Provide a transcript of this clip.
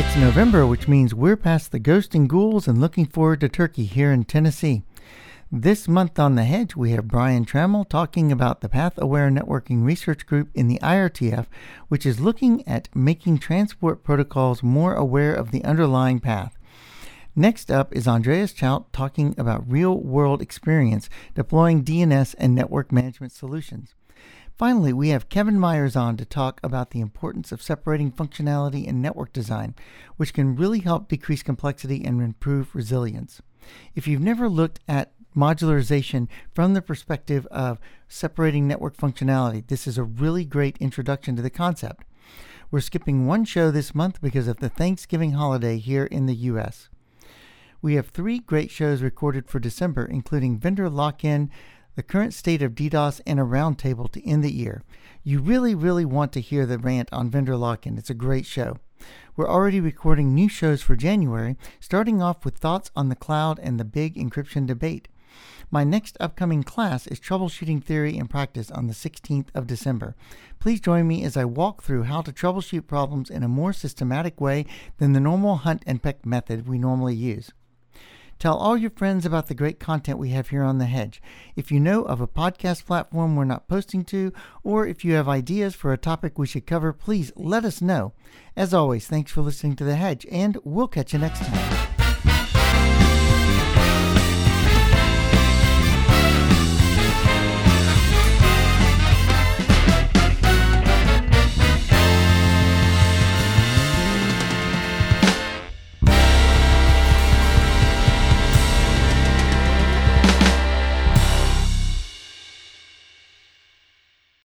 It's November, which means we're past the ghost and ghouls and looking forward to turkey here in Tennessee. This month on The Hedge, we have Brian Trammell talking about the Path Aware Networking Research Group in the IRTF, which is looking at making transport protocols more aware of the underlying path. Next up is Andreas Chout talking about real world experience deploying DNS and network management solutions. Finally, we have Kevin Myers on to talk about the importance of separating functionality and network design, which can really help decrease complexity and improve resilience. If you've never looked at modularization from the perspective of separating network functionality, this is a really great introduction to the concept. We're skipping one show this month because of the Thanksgiving holiday here in the US. We have three great shows recorded for December, including vendor lock in, the current state of DDoS, and a roundtable to end the year. You really, really want to hear the rant on vendor lock in. It's a great show. We're already recording new shows for January, starting off with thoughts on the cloud and the big encryption debate. My next upcoming class is Troubleshooting Theory and Practice on the 16th of December. Please join me as I walk through how to troubleshoot problems in a more systematic way than the normal hunt and peck method we normally use. Tell all your friends about the great content we have here on The Hedge. If you know of a podcast platform we're not posting to, or if you have ideas for a topic we should cover, please let us know. As always, thanks for listening to The Hedge, and we'll catch you next time.